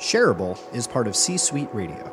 Shareable is part of C Suite Radio.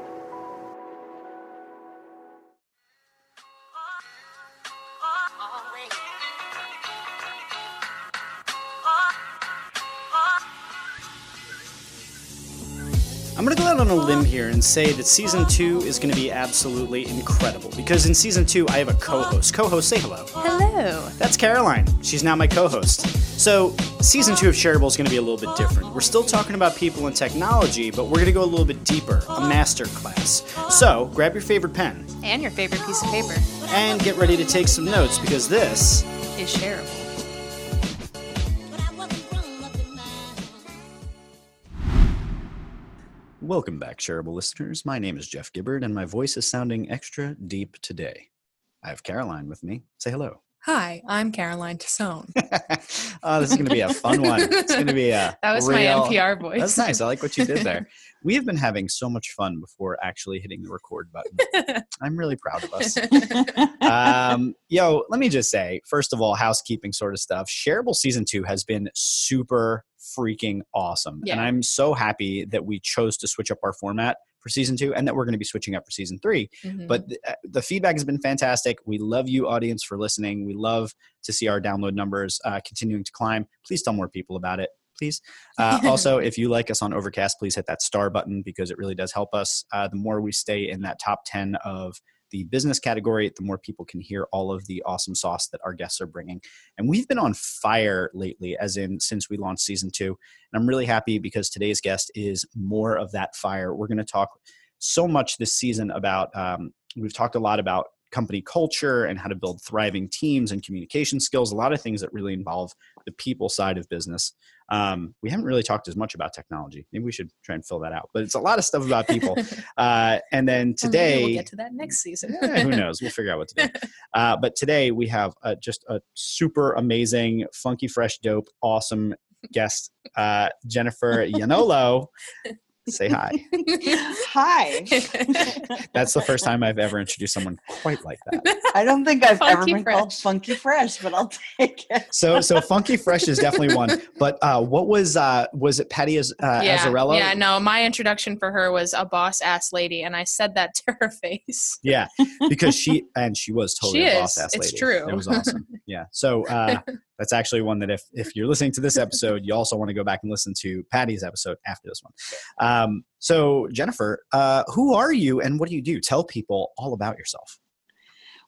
I'm going to go out on a limb here and say that season two is going to be absolutely incredible because in season two, I have a co host. Co host, say hello. Hello. That's Caroline. She's now my co host. So, season two of Shareable is going to be a little bit different. We're still talking about people and technology, but we're going to go a little bit deeper a master class. So, grab your favorite pen And your favorite piece of paper and get ready to take some notes because this is shareable. Welcome back, shareable listeners. My name is Jeff Gibbard, and my voice is sounding extra deep today. I have Caroline with me. Say hello. Hi, I'm Caroline Tassone. oh, this is going to be a fun one. It's going to be a That was real- my NPR voice. That's nice. I like what you did there. We have been having so much fun before actually hitting the record button. I'm really proud of us. um, yo, let me just say, first of all, housekeeping sort of stuff. Shareable season two has been super freaking awesome. And I'm so happy that we chose to switch up our format for season two and that we're going to be switching up for season three. Mhm. But th- uh, the feedback has been fantastic. We love you, audience, for listening. We love to see our download numbers uh, continuing to climb. Please tell more people about it, please. Uh, also, if you like us on Overcast, please hit that star button because it really does help us. Uh, the more we stay in that top 10 of the business category, the more people can hear all of the awesome sauce that our guests are bringing. And we've been on fire lately, as in since we launched season two. And I'm really happy because today's guest is more of that fire. We're going to talk so much this season about, um, we've talked a lot about company culture and how to build thriving teams and communication skills, a lot of things that really involve the people side of business. Um, we haven't really talked as much about technology. Maybe we should try and fill that out, but it's a lot of stuff about people. uh, and then today, we'll get to that next season. Eh, who knows? We'll figure out what to do. Uh, but today we have uh, just a super amazing, funky, fresh, dope, awesome guest, uh, Jennifer Iannolo. Say hi. Hi. That's the first time I've ever introduced someone quite like that. I don't think I've ever Funky been called Fresh. Funky Fresh, but I'll take it. So, so funky, fresh is definitely one. But uh, what was uh, was it? Patty Az- uh, yeah, Azzarello? yeah, no, my introduction for her was a boss ass lady, and I said that to her face. Yeah, because she and she was totally She a boss ass lady. It's true. It was awesome. Yeah. So uh, that's actually one that if if you're listening to this episode, you also want to go back and listen to Patty's episode after this one. Um, so Jennifer, uh, who are you and what do you do? Tell people all about yourself.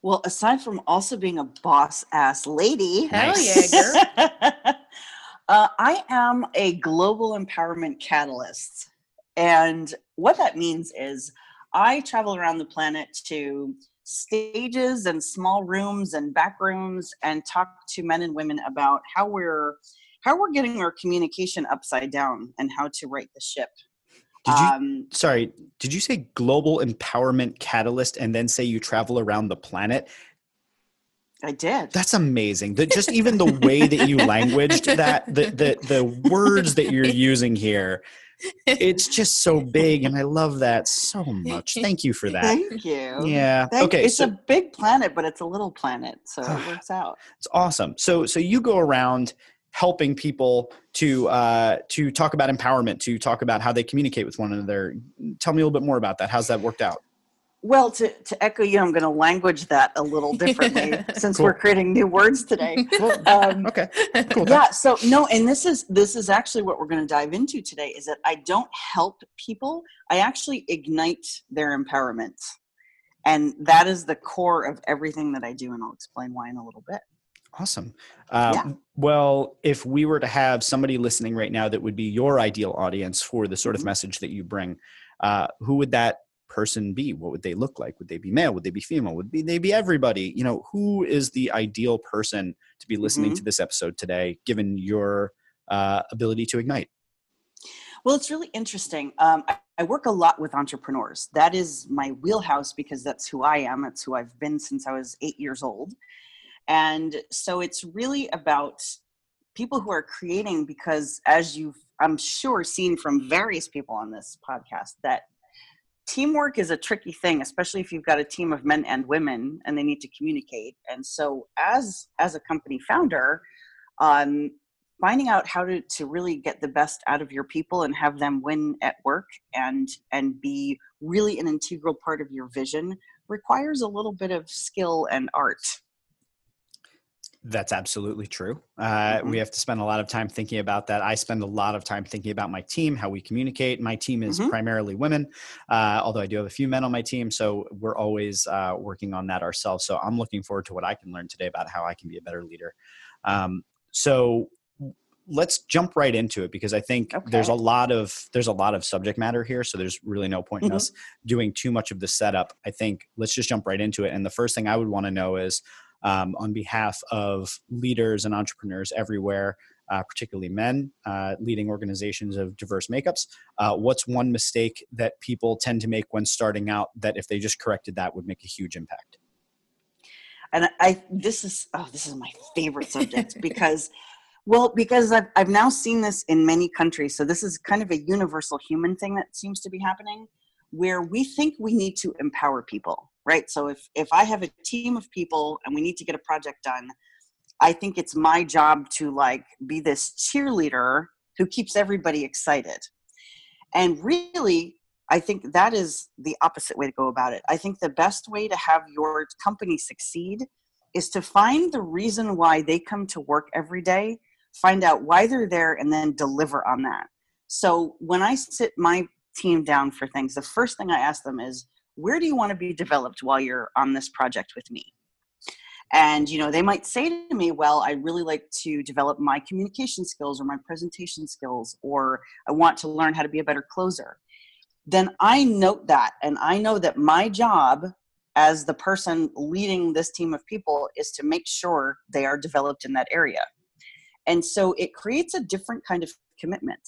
Well, aside from also being a boss ass lady, Hell Nice. yeah, girl. uh, I am a global empowerment catalyst. And what that means is I travel around the planet to stages and small rooms and back rooms and talk to men and women about how we're how we're getting our communication upside down and how to right the ship. Did you? um, sorry, did you say global empowerment catalyst and then say you travel around the planet? I did. That's amazing. That just even the way that you languaged that, the, the the words that you're using here, it's just so big, and I love that so much. Thank you for that. Thank you. Yeah. Thank- okay. It's So a big planet, but it's a little planet, so it works out. it's awesome. So so you go around helping people to uh, to talk about empowerment, to talk about how they communicate with one another. Tell me a little bit more about that. How's that worked out? Well, to, to echo you, I'm going to language that a little differently since Cool. we're creating new words today. Um, Okay. Cool. yeah so no and this is this is actually what we're going to dive into today is that i don't help people i actually ignite their empowerment and that is the core of everything that i do and i'll explain why in a little bit Awesome. Um, Yeah. Well, if we were to have somebody listening right now that would be your ideal audience for the sort of Mhm. message that you bring, uh, who would that person be? What would they look like? Would they be male? Would they be female? Would be, they be everybody? You know, who is the ideal person to be listening Mhm. to this episode today, given your uh, ability to ignite? Well, it's really interesting. Um, I, I work a lot with entrepreneurs. That is my wheelhouse because that's who I am. It's who I've been since I was eight years old. And so it's really about people who are creating because, as you've, I'm sure, seen from various people on this podcast, that teamwork is a tricky thing especially if you've got a team of men and women and they need to communicate. And so as as a company founder um, finding out how to, to really get the best out of your people and have them win at work and and be really an integral part of your vision requires a little bit of skill and art That's absolutely true. Uh, Mhm. We have to spend a lot of time thinking about that. I spend a lot of time thinking about my team, how we communicate. My team is Mhm. primarily women, uh, although I do have a few men on my team. So we're always uh, working on that ourselves. So I'm looking forward to what I can learn today about how I can be a better leader. Um, so let's jump right into it because I think there's a lot of there's a lot of subject matter here. So there's really no point in Mhm. us doing too much of the setup. I think let's just jump right into it. And the first thing I would want to know is um, on behalf of leaders and entrepreneurs everywhere, uh, particularly men uh, leading organizations of diverse makeups. Uh, what's one mistake that people tend to make when starting out that if they just corrected that would make a huge impact? and I this is oh this is my favorite subject because well because I've I've now seen this in many countries so this is kind of a universal human thing that seems to be happening where we think we need to empower people right so if if I have a team of people and we need to get a project done I think it's my job to like be this cheerleader who keeps everybody excited and really I think that is the opposite way to go about it. I think the best way to have your company succeed is to find the reason why they come to work every day, find out why they're there, and then deliver on that. So when I sit my team down for things, the first thing I ask them is, where do you want to be developed while you're on this project with me? And you know, they might say to me, "Well, I really like to develop my communication skills or my presentation skills, or I want to learn how to be a better closer." then I note that and I know that my job as the person leading this team of people is to make sure they are developed in that area. And so it creates a different kind of commitment.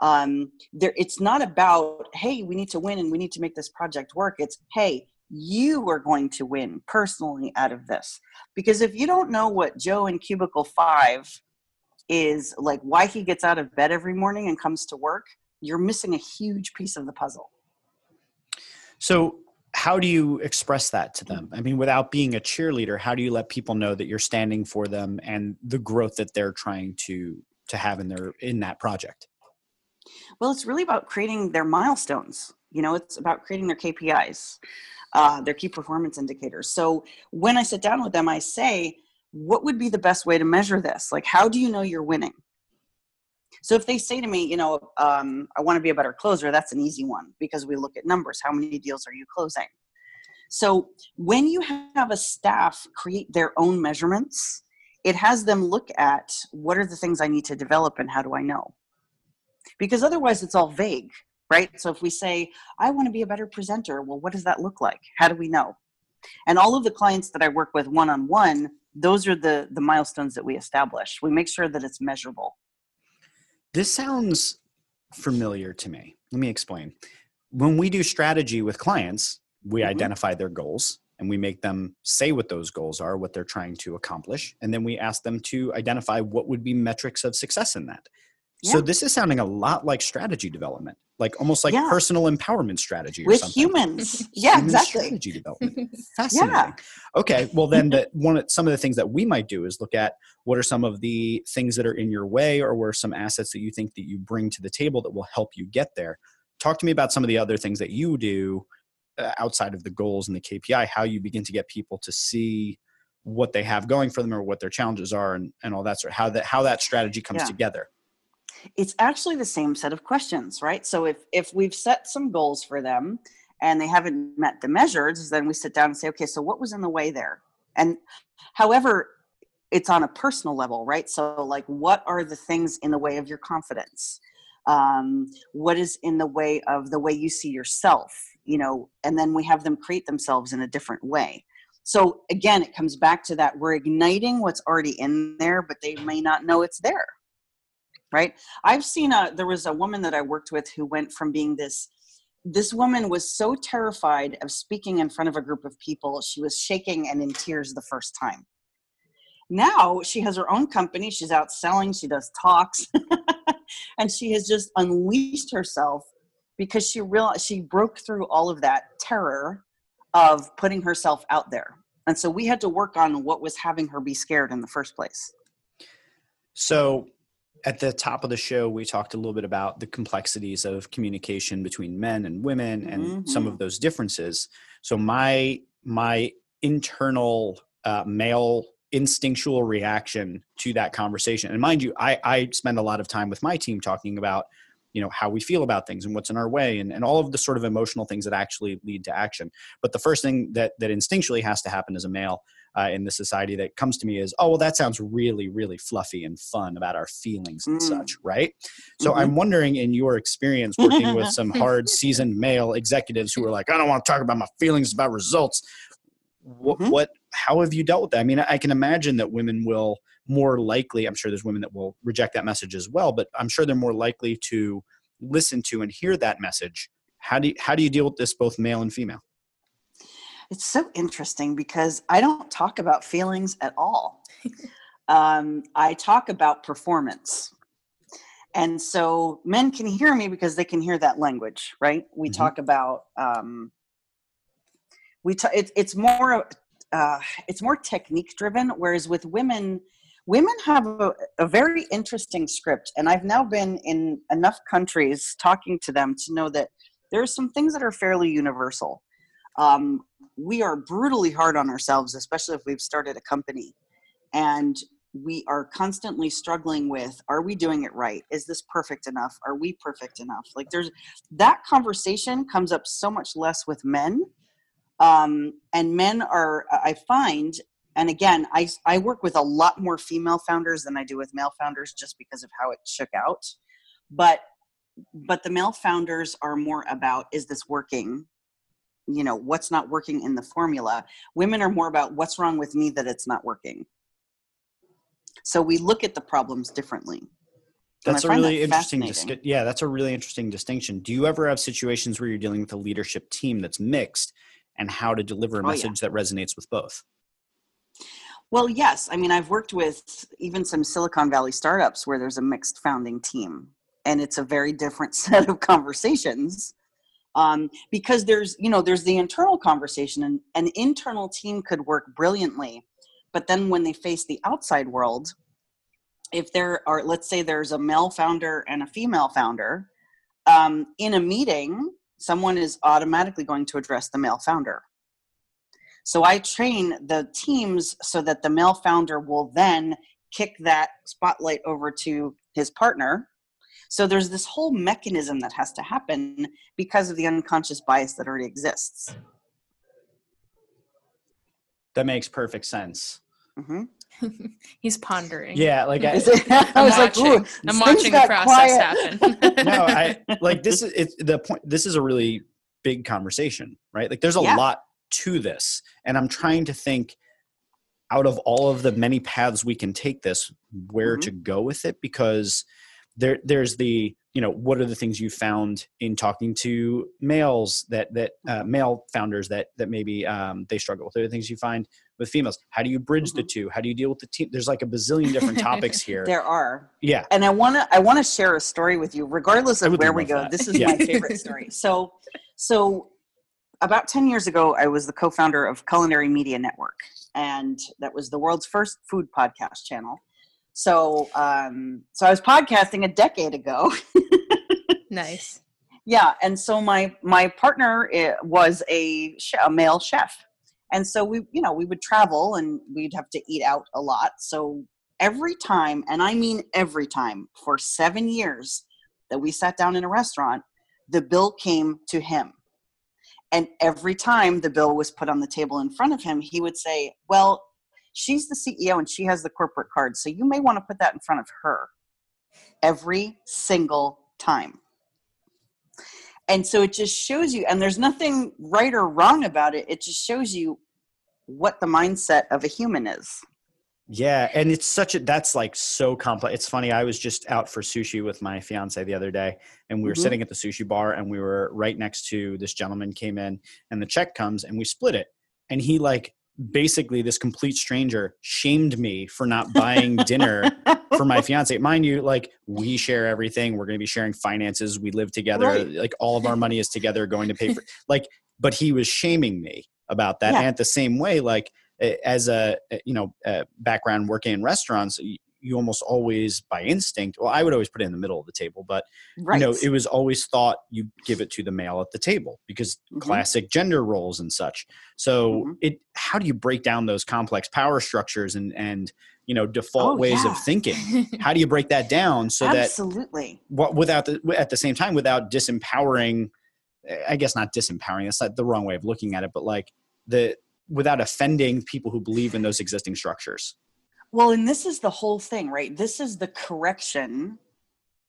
Um, there, it's not about, hey, we need to win and we need to make this project work. It's, hey, you are going to win personally out of this. Because if you don't know what Joe in Cubicle 5 is like, why he gets out of bed every morning and comes to work, you're missing a huge piece of the puzzle. So, how do you express that to them? I mean, without being a cheerleader, how do you let people know that you're standing for them and the growth that they're trying to to have in their in that project? Well, it's really about creating their milestones. You know, it's about creating their KPIs, uh, their key performance indicators. So when I sit down with them, I say, what would be the best way to measure this? Like, how do you know you're winning? So if they say to me, you know, um, I want to be a better closer, that's an easy one because we look at numbers. How many deals are you closing? So when you have a staff create their own measurements, it has them look at what are the things I need to develop and how do I know? Because otherwise it's all vague, right? So if we say, I want to be a better presenter, well, what does that look like? How do we know? And all of the clients that I work with one on one, those are the the milestones that we establish. We make sure that it's measurable. This sounds familiar to me. Let me explain. When we do strategy with clients, we Mhm. identify their goals and we make them say what those goals are, what they're trying to accomplish, and then we ask them to identify what would be metrics of success in that. So this is sounding a lot like strategy development, like almost like Yeah. personal empowerment strategy or With something. humans. Yeah, Human exactly. Strategy development. Fascinating. Yeah. Okay. Well, then the one of- some of the things that we might do is look at what are some of the things that are in your way, or what are some assets that you think that you bring to the table that will help you get there. Talk to me about some of the other things that you do uh, outside of the goals and the KPI. How you begin to get people to see what they have going for them, or what their challenges are, and, and all that sort. How that how that strategy comes Yeah. together. It's actually the same set of questions right? So if if we've set some goals for them and they haven't met the measures then we sit down and say okay so what was in the way there? And however it's on a personal level right? So like what are the things in the way of your confidence? Um, what is in the way of the way you see yourself you know and then we have them create themselves in a different way. So again it comes back to that we're igniting what's already in there but they may not know it's there right? I've seen a there was a woman that i worked with who went from being this this woman was so terrified of speaking in front of a group of people she was shaking and in tears the first time. Now she has her own company she's out selling she does talks and she has just unleashed herself because she realized she broke through all of that terror of putting herself out there. And so we had to work on what was having her be scared in the first place. So, at the top of the show, we talked a little bit about the complexities of communication between men and women and some Mhm. of those differences. So, my my internal uh, male instinctual reaction to that conversation, and mind you, I, I spend a lot of time with my team talking about you know how we feel about things and what's in our way and, and all of the sort of emotional things that actually lead to action but the first thing that that instinctually has to happen as a male uh, in the society that comes to me is, oh, well, that sounds really, really fluffy and fun about our feelings and Mm. such, right? So Mhm. I'm wondering, in your experience working with some hard, seasoned male executives who are like, I don't want to talk about my feelings about results. What, Mhm. what, how have you dealt with that? I mean, I can imagine that women will more likely, I'm sure there's women that will reject that message as well, but I'm sure they're more likely to listen to and hear that message. How do you, how do you deal with this, both male and female? It's so interesting because I don't talk about feelings at all. um, I talk about performance. And so men can hear me because they can hear that language, right? We Mhm. talk about um, we ta- it, it's more uh, it's more technique driven, whereas with women, women have a, a very interesting script. And I've now been in enough countries talking to them to know that there are some things that are fairly universal. Um, we are brutally hard on ourselves, especially if we've started a company. And we are constantly struggling with are we doing it right? Is this perfect enough? Are we perfect enough? Like there's that conversation comes up so much less with men. Um, and men are, I find, and again, I, I work with a lot more female founders than I do with male founders just because of how it shook out. But but the male founders are more about is this working you know what's not working in the formula women are more about what's wrong with me that it's not working so we look at the problems differently That's a really that interesting. Dis- yeah, that's a really interesting distinction. Do you ever have situations where you're dealing with a leadership team that's mixed, and how to deliver a Oh, yeah. message that resonates with both? well yes i mean i've worked with even some silicon valley startups where there's a mixed founding team and it's a very different set of conversations um, because there's you know there's the internal conversation and an internal team could work brilliantly but then when they face the outside world if there are let's say there's a male founder and a female founder um, in a meeting someone is automatically going to address the male founder. So i train the teams so that the male founder will then kick that spotlight over to his partner so there's this whole mechanism that has to happen because of the unconscious bias that already exists That makes perfect sense. hmm He's pondering. Yeah, like I, I I'm was like, "Ooh, I'm watching the process quiet." happen. no, I like this is it's the point. This is a really big conversation, right? Like, there's a Yeah. lot to this, and I'm trying to think out of all of the many paths we can take this, where Mhm. to go with it, because there there's the you know what are the things you found in talking to males that that uh, Mm-hmm. male founders that that maybe um, they struggle with. What are the things you find with females? How do you bridge the two? How do you deal with the team? There's like a bazillion different topics here. there are yeah, and i want to i want to share a story with you regardless of where we go that. this is Yeah. my favorite story so so about 10 years ago i was the co-founder of culinary media network and that was the world's first food podcast channel so um so i was podcasting a decade ago. Nice. yeah and so my my partner eh, was a, a male chef. And so we you know we would travel and we'd have to eat out a lot. So every time and i mean every time for seven years that we sat down in a restaurant the bill came to him. And every time the bill was put on the table in front of him he would say well she's the ceo and she has the corporate card so you may want to put that in front of her every single time and so it just shows you and there's nothing right or wrong about it it just shows you what the mindset of a human is Yeah, and it's such a that's like so complex. It's funny. I was just out for sushi with my fiance the other day, and we were Mhm. sitting at the sushi bar, and we were right next to this gentleman came in, and the check comes, and we split it, and he like basically this complete stranger shamed me for not buying dinner for my fiance. Mind you, like we share everything. We're going to be sharing finances. We live together. Right. Like all of our money is together, going to pay for like. But he was shaming me about that. Yeah. And at the same way, like as a you know a background working in restaurants, you almost always by instinct well i would always put it in the middle of the table but right you know it was always thought you give it to the male at the table because Mhm. classic gender roles and such so Mhm. it how do you break down those complex power structures and and you know default Oh, ways yeah. of thinking how do you break that down so that absolutely what without the at the same time without disempowering i guess not disempowering that's not the wrong way of looking at it but like the without offending people who believe in those existing structures Well, and this is the whole thing, right? This is the correction.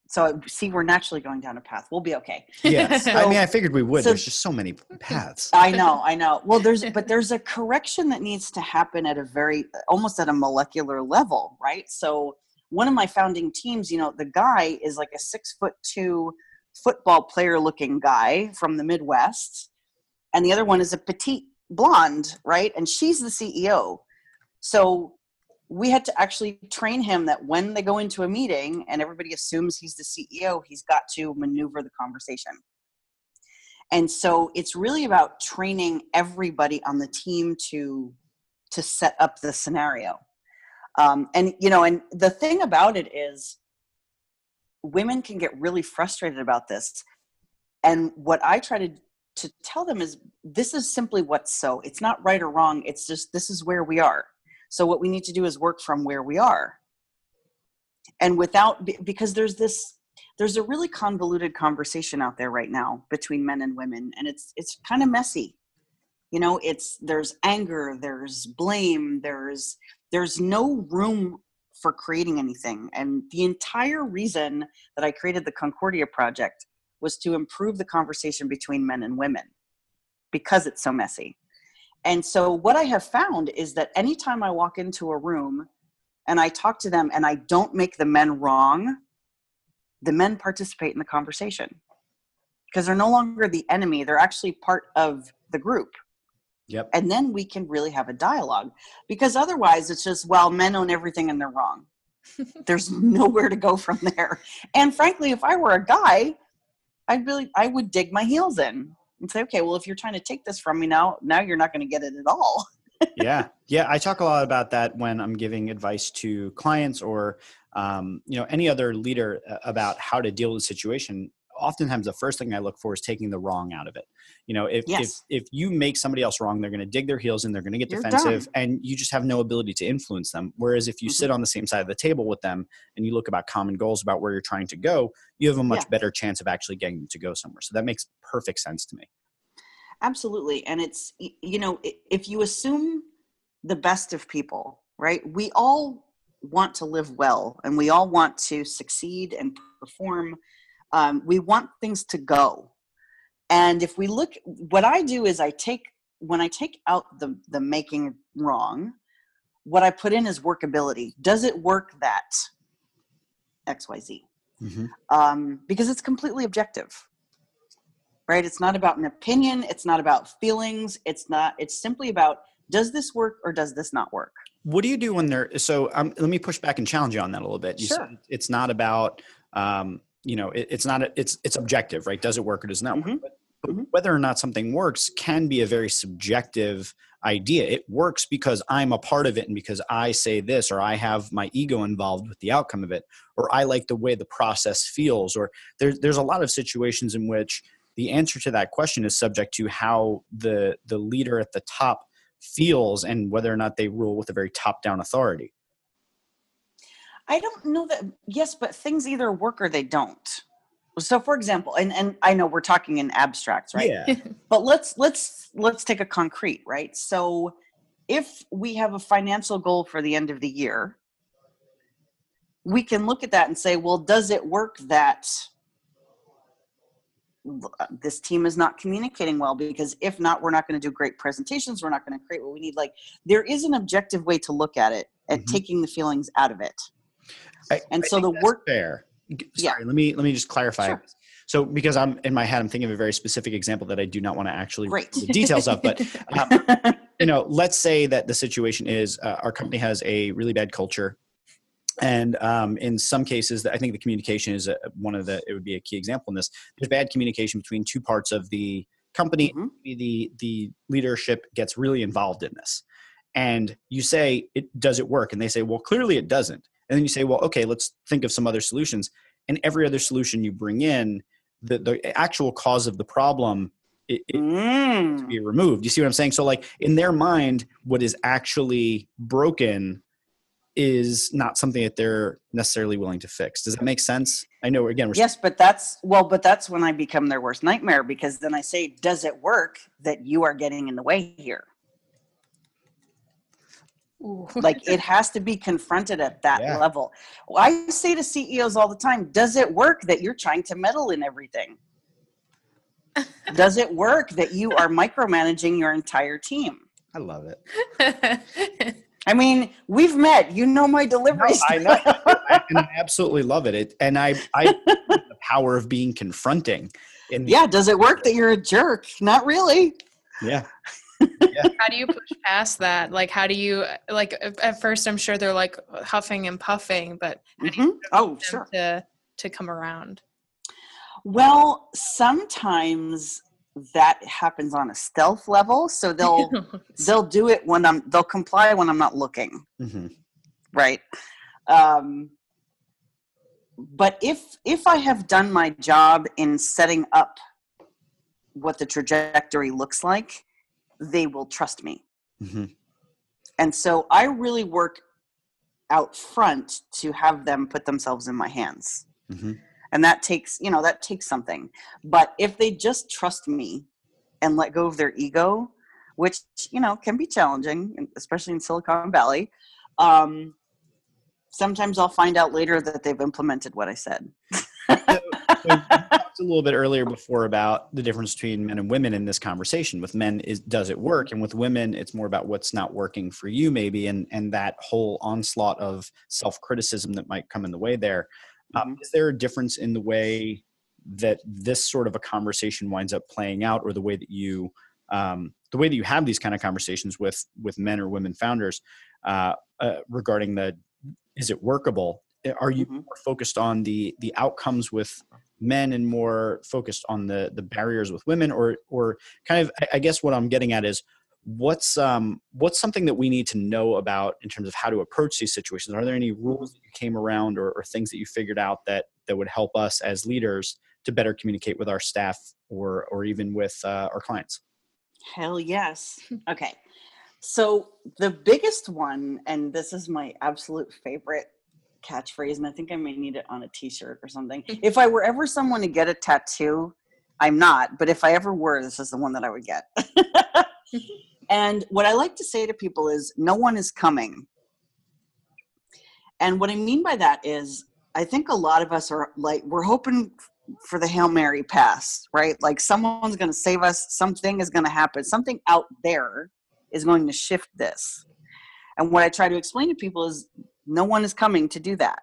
So, see, we're naturally going down a path. We'll be okay. yes i mean i figured we would so- there's just so many paths I know, I know. Well, there's, but there's a correction that needs to happen at a very, almost at a molecular level, right? So, one of my founding teams, you know, the guy is like a six foot two football player looking guy from the Midwest. And the other one is a petite blonde, right? And she's the CEO. So we had to actually train him that when they go into a meeting and everybody assumes he's the CEO, he's got to maneuver the conversation. And so it's really about training everybody on the team to to set up the scenario. Um, and you know, and the thing about it is, women can get really frustrated about this. And what I try to to tell them is, this is simply what's so. It's not right or wrong. It's just this is where we are. So what we need to do is work from where we are. And without because there's this there's a really convoluted conversation out there right now between men and women and it's it's kind of messy. You know, it's there's anger, there's blame, there's there's no room for creating anything. And the entire reason that I created the Concordia project was to improve the conversation between men and women because it's so messy. And so, what I have found is that anytime I walk into a room and I talk to them and I don't make the men wrong, the men participate in the conversation because they're no longer the enemy, they're actually part of the group. yep And then we can really have a dialogue because otherwise it's just, well, men own everything and they're wrong. There's nowhere to go from there. And frankly, if I were a guy, I'd really, I would dig my heels in and say, okay, well, if you're trying to take this from me now, now you're not going to get it at all. yeah yeah i talk a lot about that when i'm giving advice to clients or um, you know any other leader uh, about how to deal with a situation oftentimes the first thing i look for is taking the wrong out of it you know if Yes. if if you make somebody else wrong they're going to dig their heels in they're going to get You're defensive and you just have no ability to influence them whereas if you Mhm. sit on the same side of the table with them and you look about common goals about where you're trying to go you have a much Yeah. better chance of actually getting them to go somewhere so that makes perfect sense to me Absolutely. And it's, you know, if you assume the best of people, right? We all want to live well and we all want to succeed and perform. Um, we want things to go. And if we look, what I do is I take, when I take out the, the making wrong, what I put in is workability. Does it work that XYZ? um, because it's completely objective right it's not about an opinion it's not about feelings it's not it's simply about does this work or does this not work What do you do when they're so? Um, let me push back and challenge you on that a little bit. You Sure. it's not about, um, you know, it, it's not. A, it's it's objective, right? Does it work or does it not work? Mhm. But, but Mhm. whether or not something works can be a very subjective idea. It works because I'm a part of it and because I say this, or I have my ego involved with the outcome of it, or I like the way the process feels, or there's there's a lot of situations in which the answer to that question is subject to how the the leader at the top feels and whether or not they rule with a very top down authority. I don't know that yes but things either work or they don't. So for example and, and i know we're talking in abstracts right? Yeah. but let's let's let's take a concrete right? So if we have a financial goal for the end of the year we can look at that and say well does it work that uh, this team is not communicating well? Because if not we're not going to do great presentations we're not going to create what we need. Like there is an objective way to look at it and Mhm. taking the feelings out of it I- And I so the work- there. Yeah. Sorry, let me let me just clarify. Sure. So because I'm in my head, I'm thinking of a very specific example that I do not want to actually Great. the details of, but um, you know, let's say that the situation is uh, our company has a really bad culture, and um, in some cases, I think the communication is a, one of the. It would be a key example in this. There's bad communication between two parts of the company. Mhm. The the leadership gets really involved in this, and you say, "It does it work?" And they say, "Well, clearly it doesn't." And then you say well okay let's think of some other solutions. And every other solution you bring in the, the actual cause of the problem it, it Mm. be removed. You see what i'm saying? So like in their mind what is actually broken is not something that they're necessarily willing to fix. Does that make sense? I know again we're Yes, but that's well, but that's when I become their worst nightmare because then I say, does it work that you are getting in the way here? Like it has to be confronted at that Yeah. level. I say to CEOs all the time, does it work that you're trying to meddle in everything? does it work that you are micromanaging your entire team? i love it I mean, we've met. You know my delivery. I know, I- and I absolutely love it. it and I, I, the power of being confronting. In Yeah, does it work that you're a jerk? Not really. yeah, how do you push past that? Like, how do you like? At at first, I'm sure they're like huffing and puffing, but how do you Mhm. Oh, sure. to to come around? Well, sometimes that happens on a stealth level, so they'll they'll do it when I'm they'll comply when I'm not looking, hmm right? Um, but if if I have done my job in setting up what the trajectory looks like, they will trust me. hmm And so I really work out front to have them put themselves in my hands. hmm And that takes, you know, that takes something. But if they just trust me and let go of their ego, which, you know, can be challenging, especially in Silicon Valley, um, sometimes I'll find out later that they've implemented what I said. So talked a little bit earlier before about the difference between men and women in this conversation. With men, is does it work, and with women, it's more about what's not working for you, maybe, and and that whole onslaught of self criticism that might come in the way there. Um, Mhm. is there a difference in the way that this sort of a conversation winds up playing out, or the way that you um, the way that you have these kind of conversations with with men or women founders uh, uh, regarding the is it workable? Are you Mhm. more focused on the the outcomes with men and more focused on the the barriers with women, or or kind of I- guess what I'm getting at is what's um what's something that we need to know about in terms of how to approach these situations? Are there any rules that you came around or, or things that you figured out that that would help us as leaders to better communicate with our staff or or even with uh, our clients? Hell yes. Okay. So the biggest one, and this is my absolute favorite catchphrase, and I think I may need it on a t-shirt or something. if I were ever someone to get a tattoo, I'm not, but if I ever were, this is the one that I would get. and what I like to say to people is no one is coming. And what I mean by that is I think a lot of us are like we're hoping for the Hail Mary pass, right? Like someone's going to save us, something is going to happen, something out there is going to shift this. And what I try to explain to people is no one is coming to do that,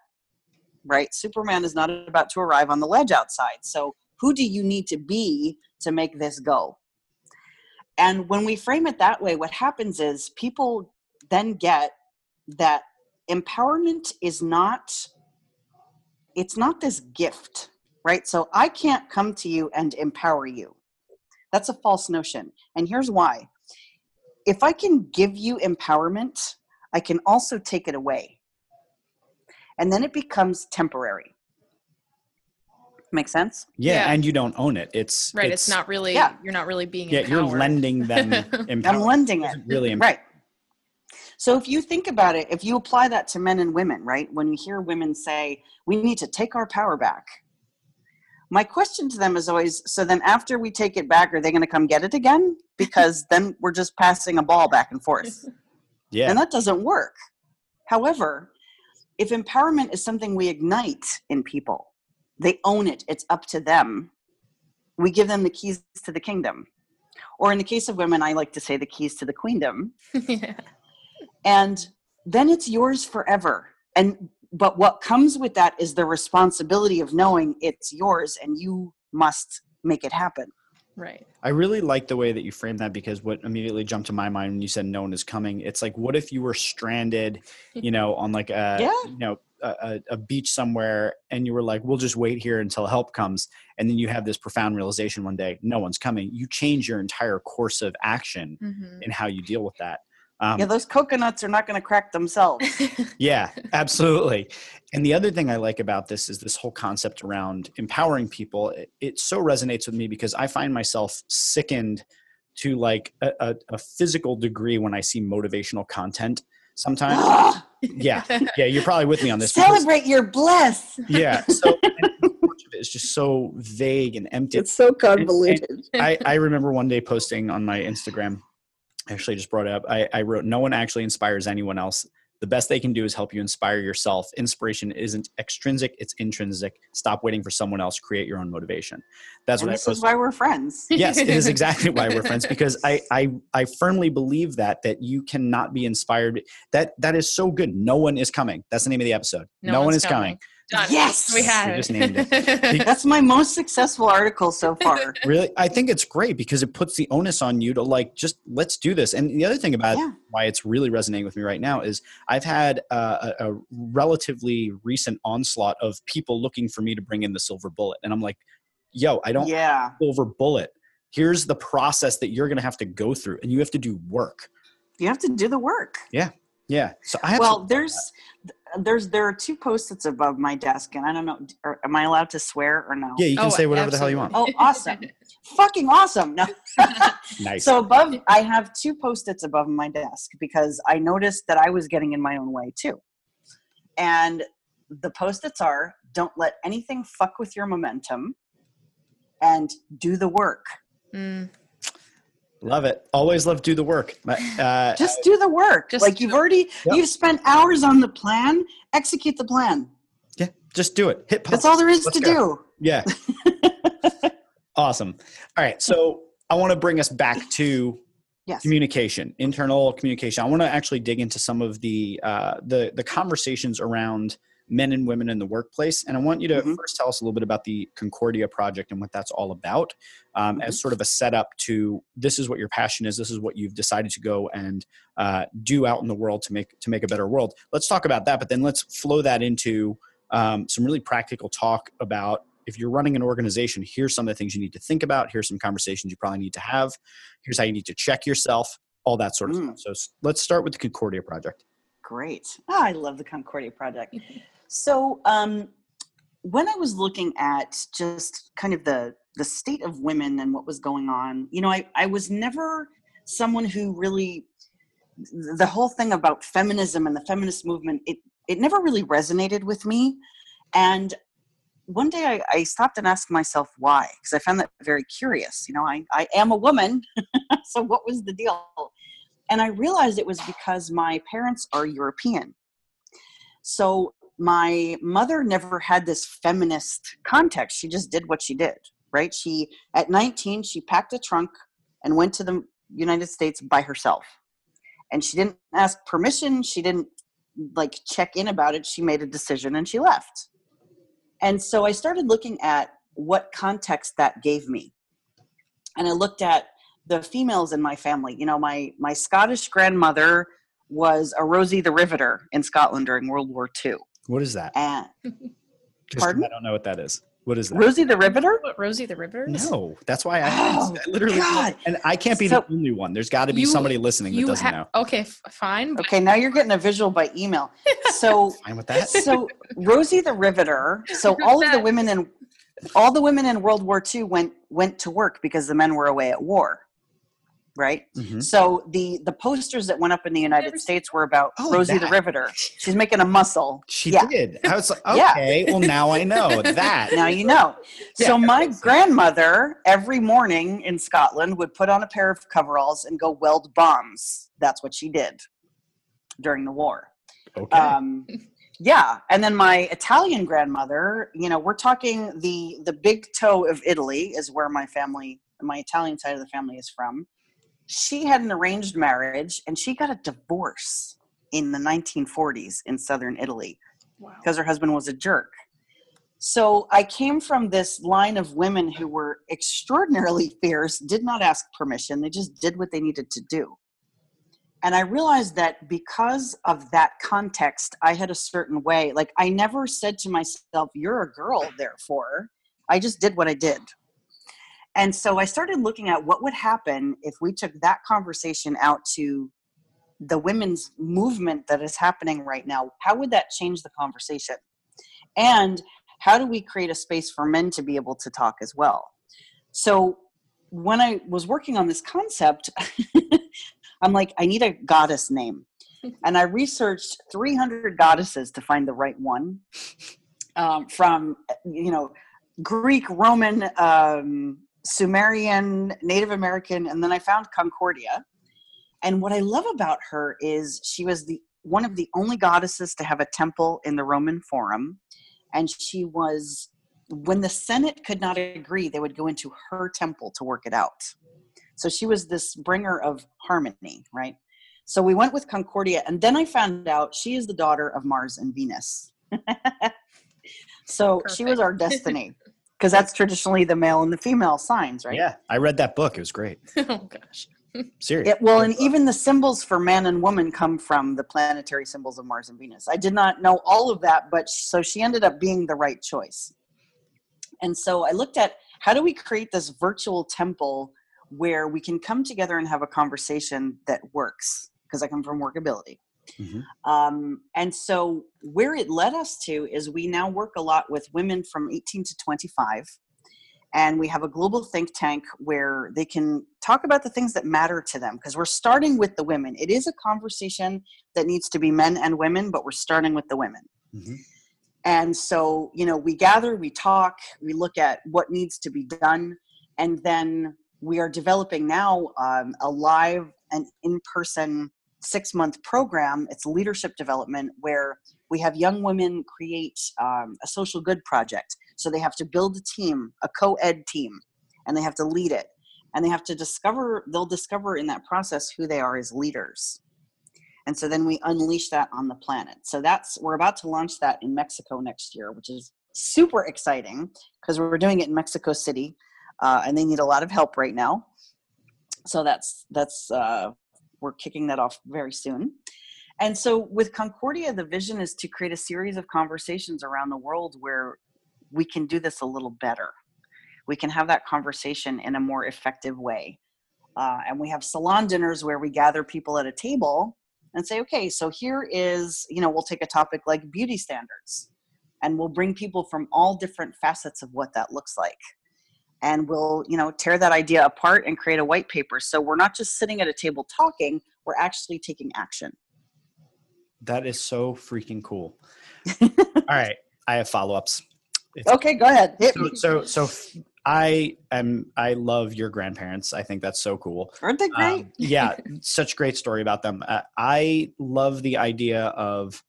right? Superman is not about to arrive on the ledge outside. So who do you need to be to make this go? And when we frame it that way, what happens is people then get that empowerment is not it's not this gift right? So I can't come to you and empower you. That's a false notion. And here's why if I can give you empowerment, I can also take it away. And then it becomes temporary. Make sense? Yeah, Yeah. and you don't own it. It's Right. It's, not really. yeah. You're not really being. Yeah, you're lending them. I'm lending It it. really empower. Right. So if you think about it, if you apply that to men and women, right? When you hear women say, we need to take our power back. My question to them is always, so then after we take it back, are they going to come get it again? Because then we're just passing a ball back and forth. Yeah. And that doesn't work. However, if empowerment is something we ignite in people, they own it, it's up to them. We give them the keys to the kingdom. Or in the case of women, I like to say the keys to the queendom. yeah. And then it's yours forever. And but what comes with that is the responsibility of knowing it's yours and you must make it happen. Right. I really like the way that you framed that because what immediately jumped to my mind when you said no one is coming, it's like, what if you were stranded, you know, on like a, Yeah. you know, a, a beach somewhere and you were like, we'll just wait here until help comes. And then you have this profound realization one day, no one's coming. You change your entire course of action hmm in how you deal with that. Um, yeah, those coconuts are not going to crack themselves. yeah, absolutely. And the other thing I like about this is this whole concept around empowering people. It, it so resonates with me because I find myself sickened to like a, a, a physical degree when I see motivational content. Sometimes, Ah, yeah, yeah, you're probably with me on this. because- Celebrate your bless. yeah, so and much of it is just so vague and empty. It's so convoluted. I, I remember one day posting on my Instagram, I actually just brought it up. I, I wrote, No one actually inspires anyone else. The best they can do is help you inspire yourself. Inspiration isn't extrinsic, it's intrinsic. Stop waiting for someone else. Create your own motivation. That's and what I is why we're friends. yes, it is exactly why we're friends because I, I I firmly believe that that you cannot be inspired. That that is so good. No one is coming. That's the name of the episode. No, one one's is coming. Done. Yes! we have We just named it. That's my most successful article so far. really i think it's great because it puts the onus on you to like just let's do this and the other thing about Yeah. why it's really resonating with me right now is i've had uh, a, a relatively recent onslaught of people looking for me to bring in the silver bullet and i'm like yo i don't Yeah. have silver bullet here's the process that you're going to have to go through and you have to do work You have to do the work. yeah Yeah. so i have Well, to- there's there's there are two post-its above my desk, and I don't know. Are, am I allowed to swear or no? yeah you can Oh, say whatever the hell you want Oh, awesome! Fucking awesome! No. nice So above, I have two post-its above my desk because I noticed that I was getting in my own way too. And the post-its are: don't let anything fuck with your momentum, and do the work. Mm. Love it always love do the work uh, Just do the work. Just like you've already Yep. you've spent hours on the plan. Execute the plan. yeah just do it hit That's all there is Let's to go. do. Yeah. awesome. All right. So I want to bring us back to Yes. communication, internal communication. I want to actually dig into some of the uh, the the conversations around men and women in the workplace, and I want you to Mhm. first tell us a little bit about the Concordia project and what that's all about, um, Mm-hmm. as sort of a setup to this is what your passion is, this is what you've decided to go and uh, do out in the world to make to make a better world. Let's talk about that, but then let's flow that into um, some really practical talk about if you're running an organization, here's some of the things you need to think about. Here's some conversations you probably need to have. Here's how you need to check yourself, all that sort of Mm. stuff. So let's start with the Concordia project. Great. Ah, I love the Concordia Project. so, um, when I was looking at just kind of the the state of women and what was going on, you know, I, I was never someone who really the whole thing about feminism and the feminist movement it it never really resonated with me. And one day I, I stopped and asked myself why because i found that very curious you know i, I am a woman so what was the deal? And i realized it was because my parents are european. So my mother never had this feminist context. She just did what she did right? She at 19 she packed a trunk and went to the united states by herself. And she didn't ask permission. She didn't like check in about it. She made a decision and she left. And so i started looking at what context that gave me. And i looked at the females in my family. You know my my scottish grandmother was a rosie the riveter in scotland during world war ii What is that? and Pardon? I don't know what that is. What is that? rosie the riveter What, Rosie the Riveter? is? No, that's why I, Oh, I literally God. and I can't be So- the only one. There's got to be You- somebody listening that doesn't ha- know. Okay, f- fine. Okay now you're getting a visual by email so Fine with that. so Rosie the Riveter. So all of the women in all the women in World War II went went to work because the men were away at war. Right. Mhm. So the the posters that went up in the United States were about Oh, Rosie that. the Riveter. She's making a muscle. She yeah. did. I was like, Yeah. okay, well now I know that. Now you know. Yeah, so that my grandmother every morning in Scotland would put on a pair of coveralls and go weld bombs. That's what she did during the war. okay. um, yeah and then my italian grandmother you know we're talking the the big toe of italy is where my family my italian side of the family is from she had an arranged marriage and she got a divorce in the 1940s in southern italy wow. because her husband was a jerk. So i came from this line of women who were extraordinarily fierce did not ask permission they just did what they needed to do. And i realized that because of that context i had a certain way like i never said to myself you're a girl therefore. I just did what i did and so i started looking at what would happen if we took that conversation out to the women's movement that is happening right now. How would that change the conversation? And how do we create a space for men to be able to talk as well? So when i was working on this concept i'm like i need a goddess name. And i researched 300 goddesses to find the right one um, from you know greek roman um, sumerian native american and then i found concordia and what I love about her is she was the one of the only goddesses to have a temple in the Roman Forum, and she was when the Senate could not agree, they would go into her temple to work it out. So she was this bringer of harmony, right? So we went with Concordia, and then I found out she is the daughter of Mars and Venus. so Perfect. she was our destiny because that's traditionally the male and the female signs, right? Yeah, I read that book. It was great. oh gosh. Serious. It, well, and even the symbols for man and woman come from the planetary symbols of Mars and Venus. I did not know all of that, but so she ended up being the right choice. And so I looked at how do we create this virtual temple where we can come together and have a conversation that works? Because I come from workability. Mm-hmm. Um, and so where it led us to is we now work a lot with women from 18 to 25 and we have a global think tank where they can talk about the things that matter to them because we're starting with the women it is a conversation that needs to be men and women but we're starting with the women mm-hmm. and so you know we gather we talk we look at what needs to be done and then we are developing now um, a live and in-person six month program it's leadership development where we have young women create um, a social good project so they have to build a team, a co-ed team, and they have to lead it. And they have to discover, they'll discover in that process who they are as leaders. And so then we unleash that on the planet. So that's, we're about to launch that in Mexico next year, which is super exciting because we're doing it in Mexico City uh, and they need a lot of help right now. So that's, that's, uh, we're kicking that off very soon. And so with Concordia, the vision is to create a series of conversations around the world where we can do this a little better. We can have that conversation in a more effective way. Uh, and we have salon dinners where we gather people at a table and say, okay, so here is, you know, we'll take a topic like beauty standards and we'll bring people from all different facets of what that looks like. And we'll, you know, tear that idea apart and create a white paper. So we're not just sitting at a table talking, we're actually taking action. That is so freaking cool. all right. I have follow ups. It's, okay, go ahead. So, so, so, I am. I love your grandparents. I think that's so cool. Aren't they great? Um, yeah, such great story about them. Uh, I love the idea of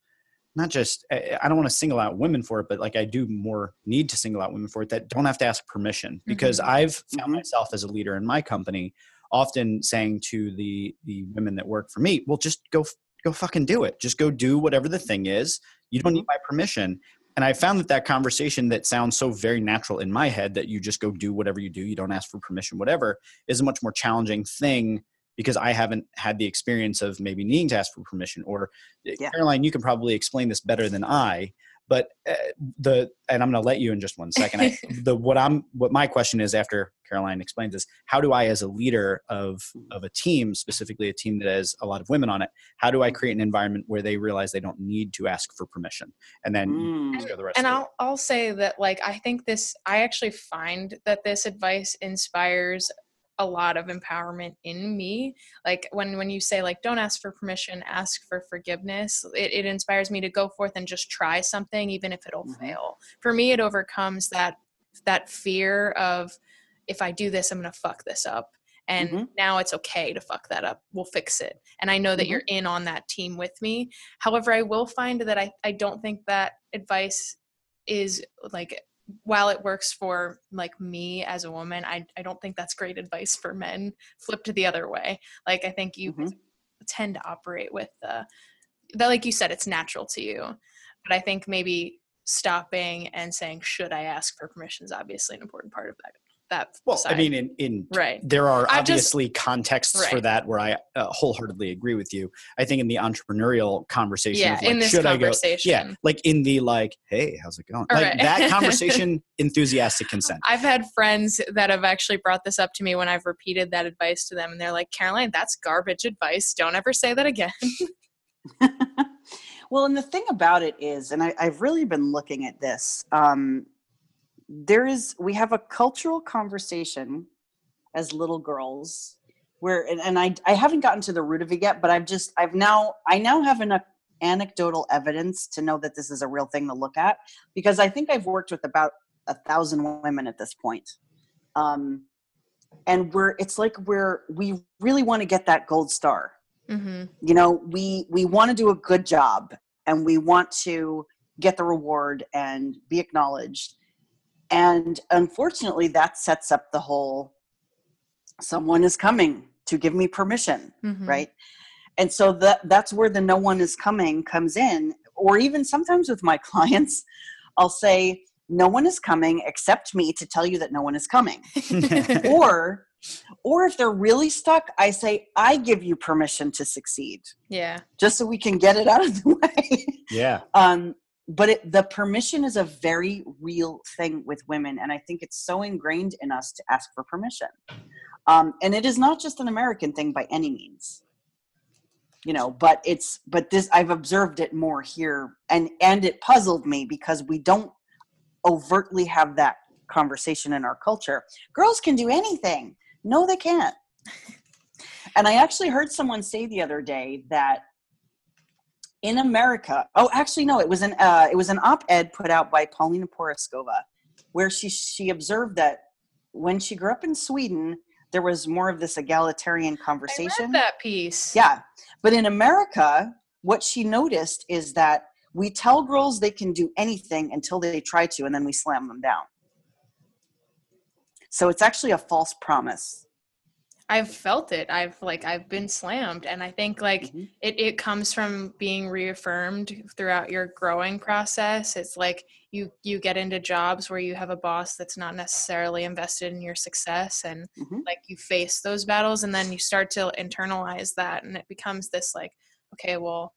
not just. I don't want to single out women for it, but like I do more need to single out women for it that don't have to ask permission because mm-hmm. I've found mm-hmm. myself as a leader in my company often saying to the the women that work for me, "Well, just go go fucking do it. Just go do whatever the thing is. You don't need mm-hmm. my permission." and i found that that conversation that sounds so very natural in my head that you just go do whatever you do you don't ask for permission whatever is a much more challenging thing because i haven't had the experience of maybe needing to ask for permission or yeah. caroline you can probably explain this better than i but uh, the and i'm going to let you in just one second I, the what i'm what my question is after caroline explains this how do i as a leader of of a team specifically a team that has a lot of women on it how do i create an environment where they realize they don't need to ask for permission and then mm. the and i'll i'll say that like i think this i actually find that this advice inspires a lot of empowerment in me like when when you say like don't ask for permission ask for forgiveness it, it inspires me to go forth and just try something even if it'll mm-hmm. fail for me it overcomes that that fear of if i do this i'm gonna fuck this up and mm-hmm. now it's okay to fuck that up we'll fix it and i know that mm-hmm. you're in on that team with me however i will find that i, I don't think that advice is like while it works for like me as a woman, I, I don't think that's great advice for men. flipped the other way. Like I think you mm-hmm. tend to operate with the that like you said, it's natural to you. But I think maybe stopping and saying, should I ask for permission is obviously an important part of that. That. Well, side. I mean, in in right. there are I just- obviously contexts for that where I uh, wholeheartedly agree with you. I think in the entrepreneurial conversation, Yeah, like, in this should I go? conversation. Yeah, like in the like, hey, how's it going? All like right. that conversation, enthusiastic consent. I've had friends that have actually brought this up to me when I've repeated that advice to them, and they're like, "Caroline, that's garbage advice. Don't ever say that again." well, and the thing about it is, and I, I've really been looking at this. Um, there is, we have a cultural conversation as little girls, where, and, and I, I haven't gotten to the root of it yet, but I've just, I've now, I now have enough anecdotal evidence to know that this is a real thing to look at because I think I've worked with about a thousand women at this point. Um, and we're, it's like we're, we really want to get that gold star. Hmm you know we we want to do a good job and we want to get the reward and be acknowledged and unfortunately that sets up the whole someone is coming to give me permission hmm right? And so that that's where the no one is coming comes in. Or even sometimes with my clients i'll say no one is coming except me to tell you that no one is coming. Or or if they're really stuck i say i give you permission to succeed. Yeah. just so we can get it out of the way. Yeah, um but it, the permission is a very real thing with women and i think it's so ingrained in us to ask for permission. Um and it is not just an american thing by any means. You know but it's but this i've observed it more here and and it puzzled me because we don't overtly have that conversation in our culture. Girls can do anything. No they can't. And i actually heard someone say the other day that in america oh actually no it was an uh, it was an op-ed put out by Paulina Porizkova where she she observed that when she grew up in sweden there was more of this egalitarian I conversation read that piece. yeah. But in America, what she noticed is that we tell girls they can do anything until they try to, and then we slam them down. So it's actually a false promise. I've felt it. I've like I've been slammed and I think like Mhm. it, it comes from being reaffirmed throughout your growing process. It's like you you get into jobs where you have a boss that's not necessarily invested in your success and Mhm. like you face those battles and then you start to internalize that and it becomes this like okay, well,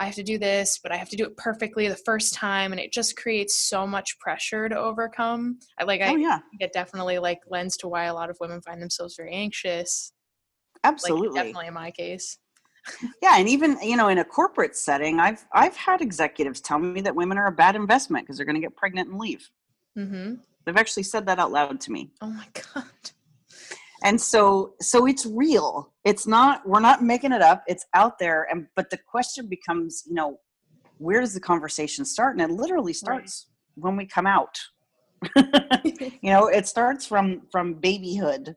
I have to do this, but I have to do it perfectly the first time and it just creates so much pressure to overcome. I like I oh yeah, it definitely like lends to why a lot of women find themselves very anxious. absolutely. Like definitely in my case. Yeah, and even you know in a corporate setting, I've I've had executives tell me that women are a bad investment because they're going to get pregnant and leave. Mm-hmm. They've actually said that out loud to me. Oh my god. And so so it's real. It's not we're not making it up. It's out there. And but the question becomes you know where does the conversation start? And it literally starts when we come out. You know it starts from from babyhood.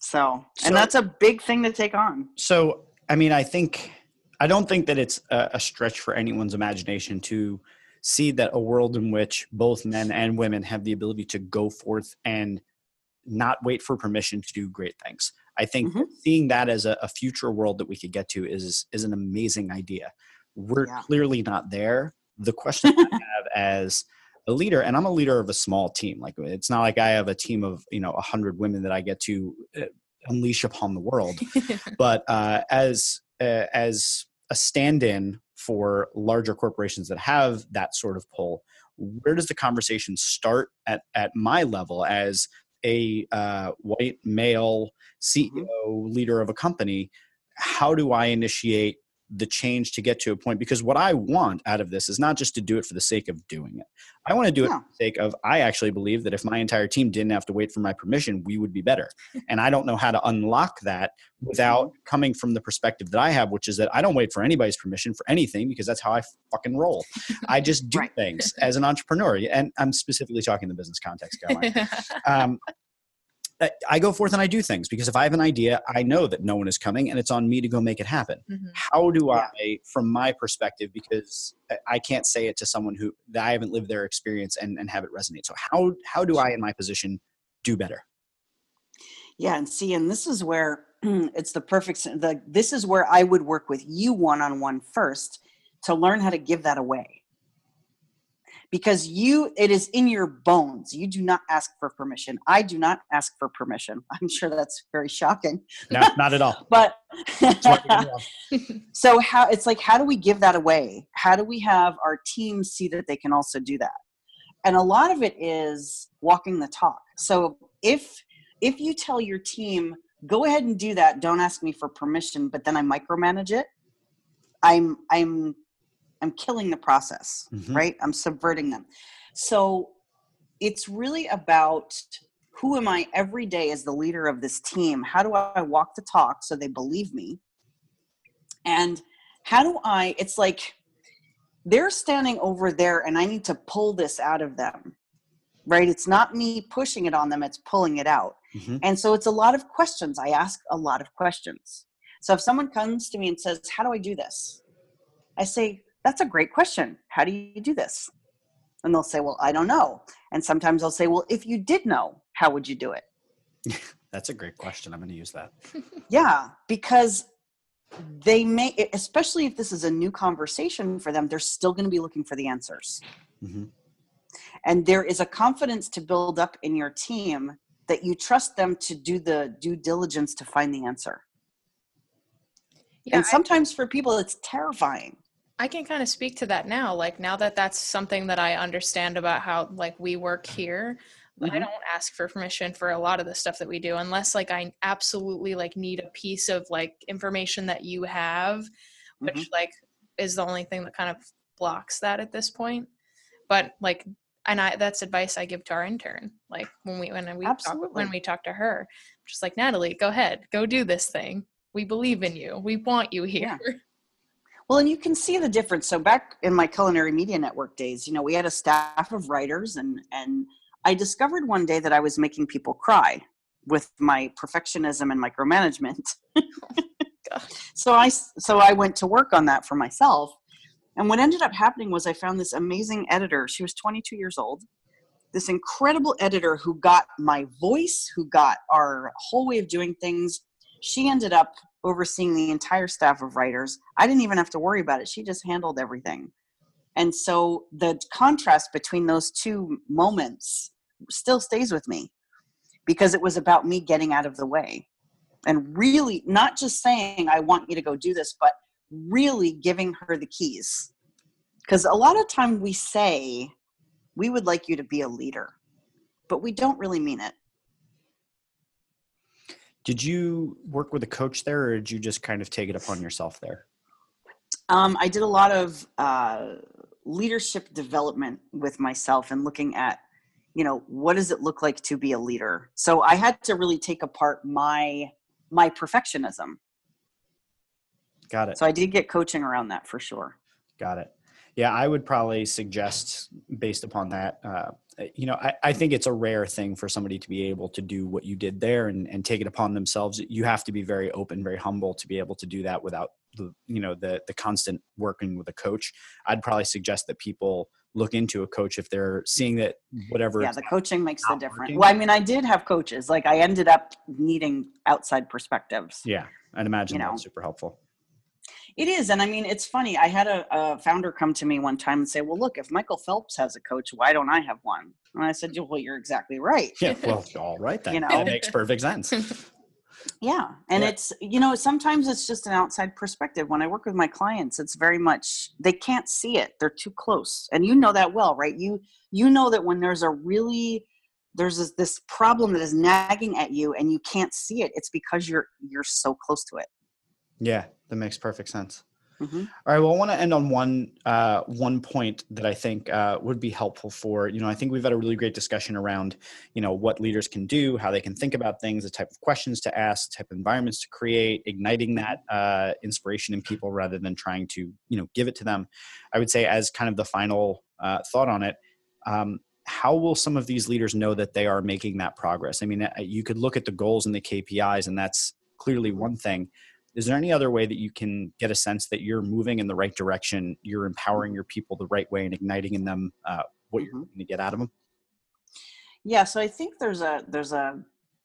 So and So- that's a big thing to take on. So, I mean, I think I don't think that it's a, a stretch for anyone's imagination to see that a world in which both men and women have the ability to go forth and not wait for permission to do great things. I think Mhm. seeing that as a, a future world that we could get to is is an amazing idea. We're Yeah. clearly not there. The question I have as a leader, and I'm a leader of a small team. Like it's not like I have a team of you know a hundred women that I get to uh, unleash upon the world but uh, as uh, as a stand-in for larger corporations that have that sort of pull, where does the conversation start at at my level as a uh, white male CEO leader of a company? How do I initiate the change to get to a point? Because what I want out of this is not just to do it for the sake of doing it. I want to do it for the sake of. I actually believe that if my entire team didn't have to wait for my permission, we would be better. And I don't know how to unlock that without coming from the perspective that I have, which is that I don't wait for anybody's permission for anything because that's how I fucking roll. I just do Right. things as an entrepreneur, and I'm specifically talking the business context, Caroline. um, I- I go forth and I do things because if I have an idea, I know that no one is coming, and it's on me to go make it happen. Mhm. How do Yeah. I, from my perspective, because I- I can't say it to someone who that I haven't lived their experience and, and have it resonate. So how how do I, in my position, do better? Yeah, and see, and this is where it's the perfect. The this is where I would work with you one on one first to learn how to give that away. Because you it is in your bones. You do not ask for permission. I do not ask for permission. I'm sure that's very shocking. No, not at all. but That's why we do well. so how it's like how do we give that away? How do we have our team see that they can also do that? And a lot of it is walking the talk. So if if you tell your team go ahead and do that. Don't ask me for permission but then i micromanage it i'm i'm i'm killing the process Mhm. right? I'm subverting them. So it's really about who am i every day as the leader of this team? How do i walk the talk so they believe me? And how do i it's like they're standing over there and i need to pull this out of them right? It's not me pushing it on them it's pulling it out. Mhm. and so it's a lot of questions. I ask a lot of questions. So if someone comes to me and says how do i do this? I say that's a great question how do you do this and they'll say well i don't know and sometimes i'll say well if you did know how would you do it That's a great question. I'm going to use that. yeah, because they may, especially if this is a new conversation for them, they're still going to be looking for the answers. hmm And there is a confidence to build up in your team that you trust them to do the due diligence to find the answer. Yeah, and sometimes for people, it's terrifying. I can kind of speak to that now. Like now that that's something that I understand about how like we work here, I Mhm. don't ask for permission for a lot of the stuff that we do unless like I absolutely like need a piece of like information that you have, which Mhm. like is the only thing that kind of blocks that at this point. But like and I that's advice I give to our intern. Like when we when we talk, when we talk to her, just like Natalie, go ahead, go do this thing. We believe in you. We want you here. Yeah. Well, and you can see the difference. So back in my culinary media network days, you know, we had a staff of writers and and I discovered one day that I was making people cry with my perfectionism and micromanagement. So I so I went to work on that for myself. And what ended up happening was I found this amazing editor. She was 22 years old. This incredible editor who got my voice, who got our whole way of doing things. She ended up overseeing the entire staff of writers. I didn't even have to worry about it. She just handled everything. And so the contrast between those two moments still stays with me because it was about me getting out of the way and really not just saying, I want you to go do this, but really giving her the keys. Because a lot of time we say, we would like you to be a leader, but we don't really mean it. Did you work with a coach there, or did you just kind of take it upon yourself there? Um, I did a lot of uh, leadership development with myself and looking at, you know, what does it look like to be a leader? So I had to really take apart my my perfectionism. Got it. So I did get coaching around that for sure. Got it. Yeah, I would probably suggest, based upon that, uh, you know, I, I think it's a rare thing for somebody to be able to do what you did there and, and take it upon themselves. You have to be very open, very humble to be able to do that without the, you know, the the constant working with a coach. I'd probably suggest that people look into a coach if they're seeing that whatever. Yeah, the coaching makes the difference. working. Well, I mean, I did have coaches. Like I ended up needing outside perspectives. yeah, I'd imagine You know. that's super helpful. It is, and I mean, it's funny. I had a, a founder come to me one time and say, "Well, look, if Michael Phelps has a coach, why don't I have one?" And I said, "Well, you're exactly right." Yeah, well, all right then. You know. that makes perfect sense. Yeah, and Yeah. it's you know sometimes it's just an outside perspective. When I work with my clients, it's very much they can't see it; they're too close, and you know that well, right? You you know that when there's a really there's this, this problem that is nagging at you and you can't see it, it's because you're you're so close to it. Yeah, that makes perfect sense. Mhm. All right. Well, I want to end on one uh, one point that I think uh, would be helpful for you know. I think we've had a really great discussion around you know what leaders can do, how they can think about things, the type of questions to ask, type of environments to create, igniting that uh, inspiration in people rather than trying to you know give it to them. I would say as kind of the final uh, thought on it. Um, how will some of these leaders know that they are making that progress? I mean, uh, you could look at the goals and the KPIs, and that's clearly one thing is there any other way that you can get a sense that you're moving in the right direction you're empowering your people the right way and igniting in them uh, what you're going to get out of them Yeah, so I think there's a there's a,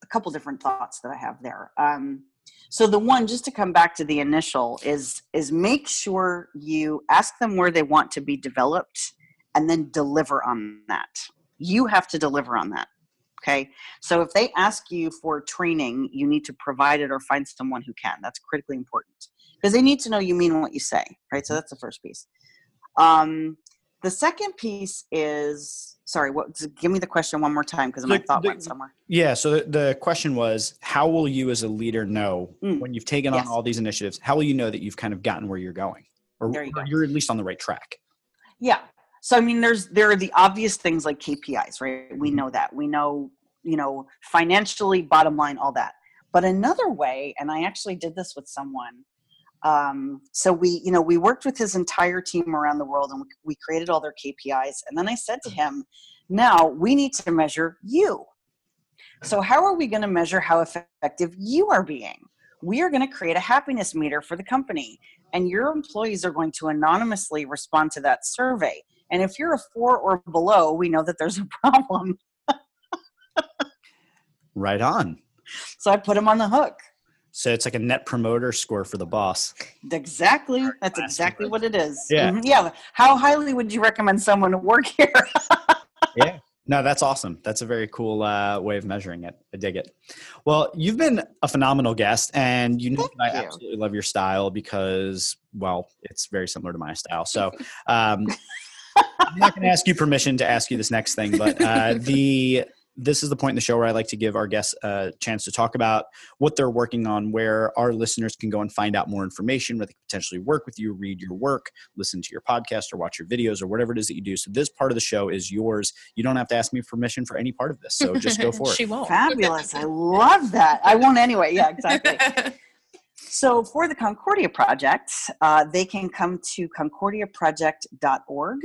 a couple different thoughts that I have there. Um, so the one, just to come back to the initial, is is make sure you ask them where they want to be developed, and then deliver on that. You have to deliver on that. Okay. So if they ask you for training, you need to provide it or find someone who can. That's critically important because they need to know you mean what you say. Right. So that's the first piece. Um, the second piece is sorry. What? Give me the question one more time because my The- thought the- went somewhere. Yeah. So the, the question was, how will you as a leader know Mm. when you've taken Yes. on all these initiatives? How will you know that you've kind of gotten where you're going, or, you or go. you're at least on the right track? Yeah. So I mean, there's there are the obvious things like KPIs, right? We know that. We know, you know, financially, bottom line, all that. But another way, and I actually did this with someone. Um, so we, you know, we worked with his entire team around the world, and we, we created all their KPIs. And then I said to him, "Now we need to measure you. So how are we going to measure how effective you are being? We are going to create a happiness meter for the company, and your employees are going to anonymously respond to that survey." And if you're a four or below, we know that there's a problem. Right on. So I put him on the hook. So it's like a net promoter score for the boss. Exactly. That's exactly what it is. Yeah. Mhm. Yeah. How highly would you recommend someone to work here? Yeah. No, that's awesome. That's a very cool uh, way of measuring it. I dig it. Well, you've been a phenomenal guest, and you know I you. absolutely love your style because, well, it's very similar to my style. So, um, I'm not going to ask you permission to ask you this next thing, but uh, the this is the point in the show where I like to give our guests a chance to talk about what they're working on, where our listeners can go and find out more information, where they can potentially work with you, read your work, listen to your podcast, or watch your videos, or whatever it is that you do. So this part of the show is yours. You don't have to ask me permission for any part of this. So just go for it. she won't. Fabulous. I love that. I won't anyway. Yeah, exactly. So for the Concordia Project, uh, they can come to concordiaproject.org.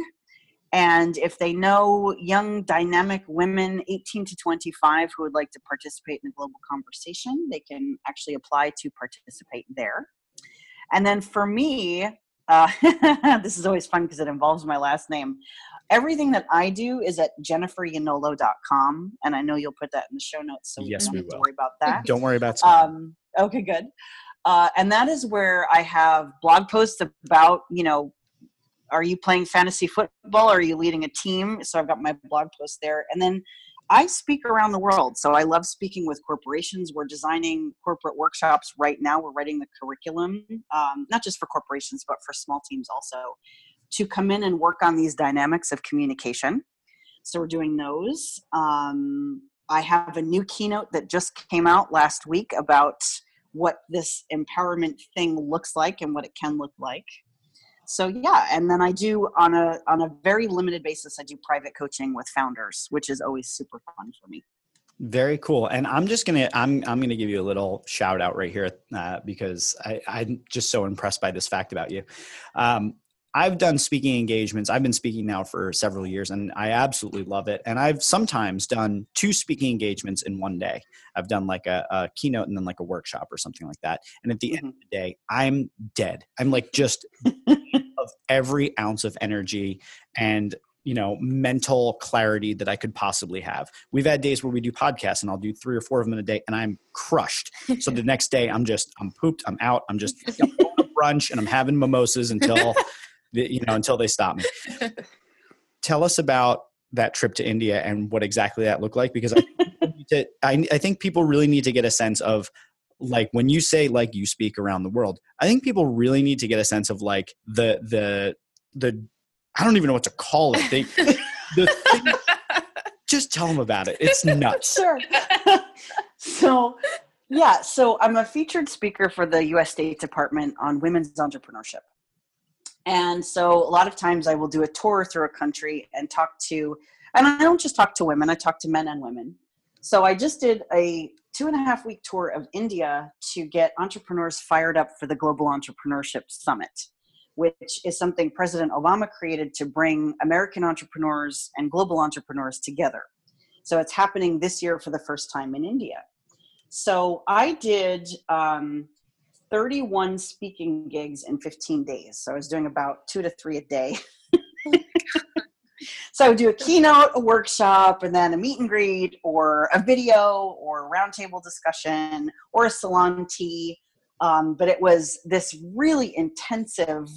And if they know young, dynamic women 18 to 25 who would like to participate in the global conversation, they can actually apply to participate there. And then for me, uh, this is always fun because it involves my last name. Everything that I do is at jenniferiannolo.com. And I know you'll put that in the show notes, so Yes, we don't have to worry about that. Don't worry about. Um, okay, good. Uh, and that is where I have blog posts about, you know, are you playing fantasy football? Are you leading a team? So I've got my blog post there. And then I speak around the world. So I love speaking with corporations. We're designing corporate workshops right now. We're writing the curriculum, um, not just for corporations, but for small teams also, to come in and work on these dynamics of communication. So we're doing those. Um, I have a new keynote that just came out last week about what this empowerment thing looks like and what it can look like. So yeah, and then I do on a on a very limited basis. I do private coaching with founders, which is always super fun for me. Very cool. And I'm just gonna I'm I'm gonna give you a little shout out right here uh, because I, I'm just so impressed by this fact about you. Um, I've done speaking engagements. I've been speaking now for several years, and I absolutely love it. And I've sometimes done two speaking engagements in one day. I've done like a, a keynote and then like a workshop or something like that. And at the end of mm-hmm. the day, I'm dead. I'm like just of every ounce of energy and you know mental clarity that I could possibly have. We've had days where we do podcasts and I'll do three or four of them in a day and I'm crushed. So the next day I'm just I'm pooped, I'm out, I'm just I'm going to brunch and I'm having mimosas until you know until they stop me. Tell us about that trip to India and what exactly that looked like because I think, people to, I, I think people really need to get a sense of like when you say like you speak around the world i think people really need to get a sense of like the the the i don't even know what to call it they, the thing, just tell them about it it's nuts Sure. so, yeah, so I'm a featured speaker for the U.S. State Department on women's entrepreneurship. And so, a lot of times I will do a tour through a country and talk to, and I don't just talk to women, I talk to men and women. So, I just did a two and a half week tour of India to get entrepreneurs fired up for the Global Entrepreneurship Summit, which is something President Obama created to bring American entrepreneurs and global entrepreneurs together. So it's happening this year for the first time in India. So I did um, 31 speaking gigs in 15 days. So I was doing about two to three a day. so I would do a keynote, a workshop, and then a meet and greet, or a video, or roundtable discussion, or a salon tea. Um, but it was this really intensive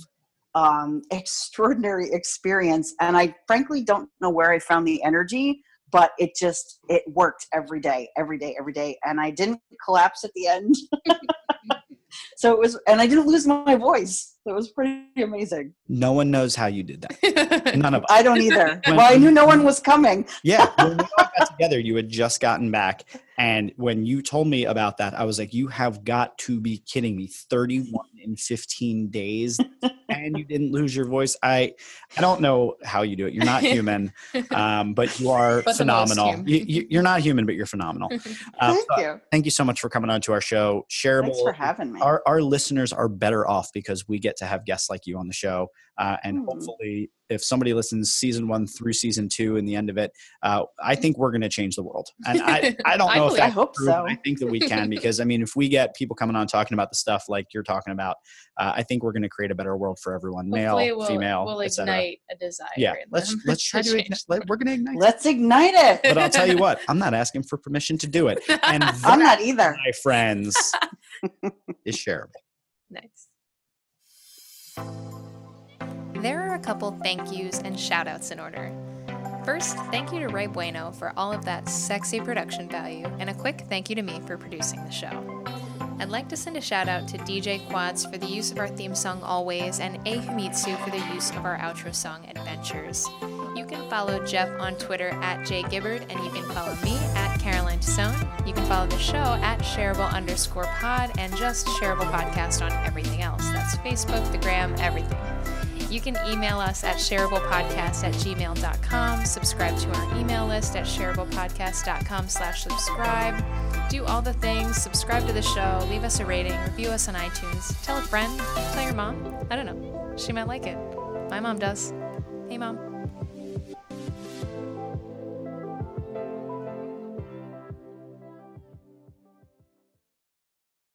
um, extraordinary experience. And I frankly don't know where I found the energy, but it just it worked every day, every day, every day. And I didn't collapse at the end. so it was, and I didn't lose my voice. It was pretty amazing. No one knows how you did that. None of us. I don't either. When- well, I knew no one was coming. Yeah, when we all got together, you had just gotten back, and when you told me about that, I was like, "You have got to be kidding me! Thirty-one in fifteen days, and you didn't lose your voice." I, I don't know how you do it. You're not human, um, but you are But phenomenal. You, you, you're not human, but you're phenomenal. Um, Thank so you. thank you so much for coming on to our show. Shareable. Thanks for having me. our, our listeners are better off because we get to have guests like you on the show. Uh, and Hmm. hopefully, if somebody listens season one through season two and the end of it, uh, I think we're going to change the world. And I, I don't I know if believe- that's I hope true, so. I think that we can because, I mean, if we get people coming on talking about the stuff like you're talking about, uh, I think we're going to create a better world for everyone, male, we'll, female, we'll ignite a desire. Yeah, let's let's try to. Ignite, let, we're going to ignite. Let's ignite it. but I'll tell you what, I'm not asking for permission to do it, and that, I'm not either. my friends, is shareable. Nice. There are a couple thank yous and shout outs in order. First, thank you to Ray Bueno for all of that sexy production value, and a quick thank you to me for producing the show. I'd like to send a shout out to DJ Quads for the use of our theme song Always, and A Himitsu for the use of our outro song Adventures. You can follow Jeff on Twitter at jgibbard, and you can follow me at Caroline Tessone. You can follow the show at shareable underscore pod and just shareable podcast on everything else. That's Facebook, the gram, everything. You can email us at shareablepodcast at gmail.com, subscribe to our email list at shareablepodcast.com slash subscribe. Do all the things, subscribe to the show, leave us a rating, review us on iTunes, tell a friend, tell your mom. I don't know. She might like it. My mom does. Hey, mom.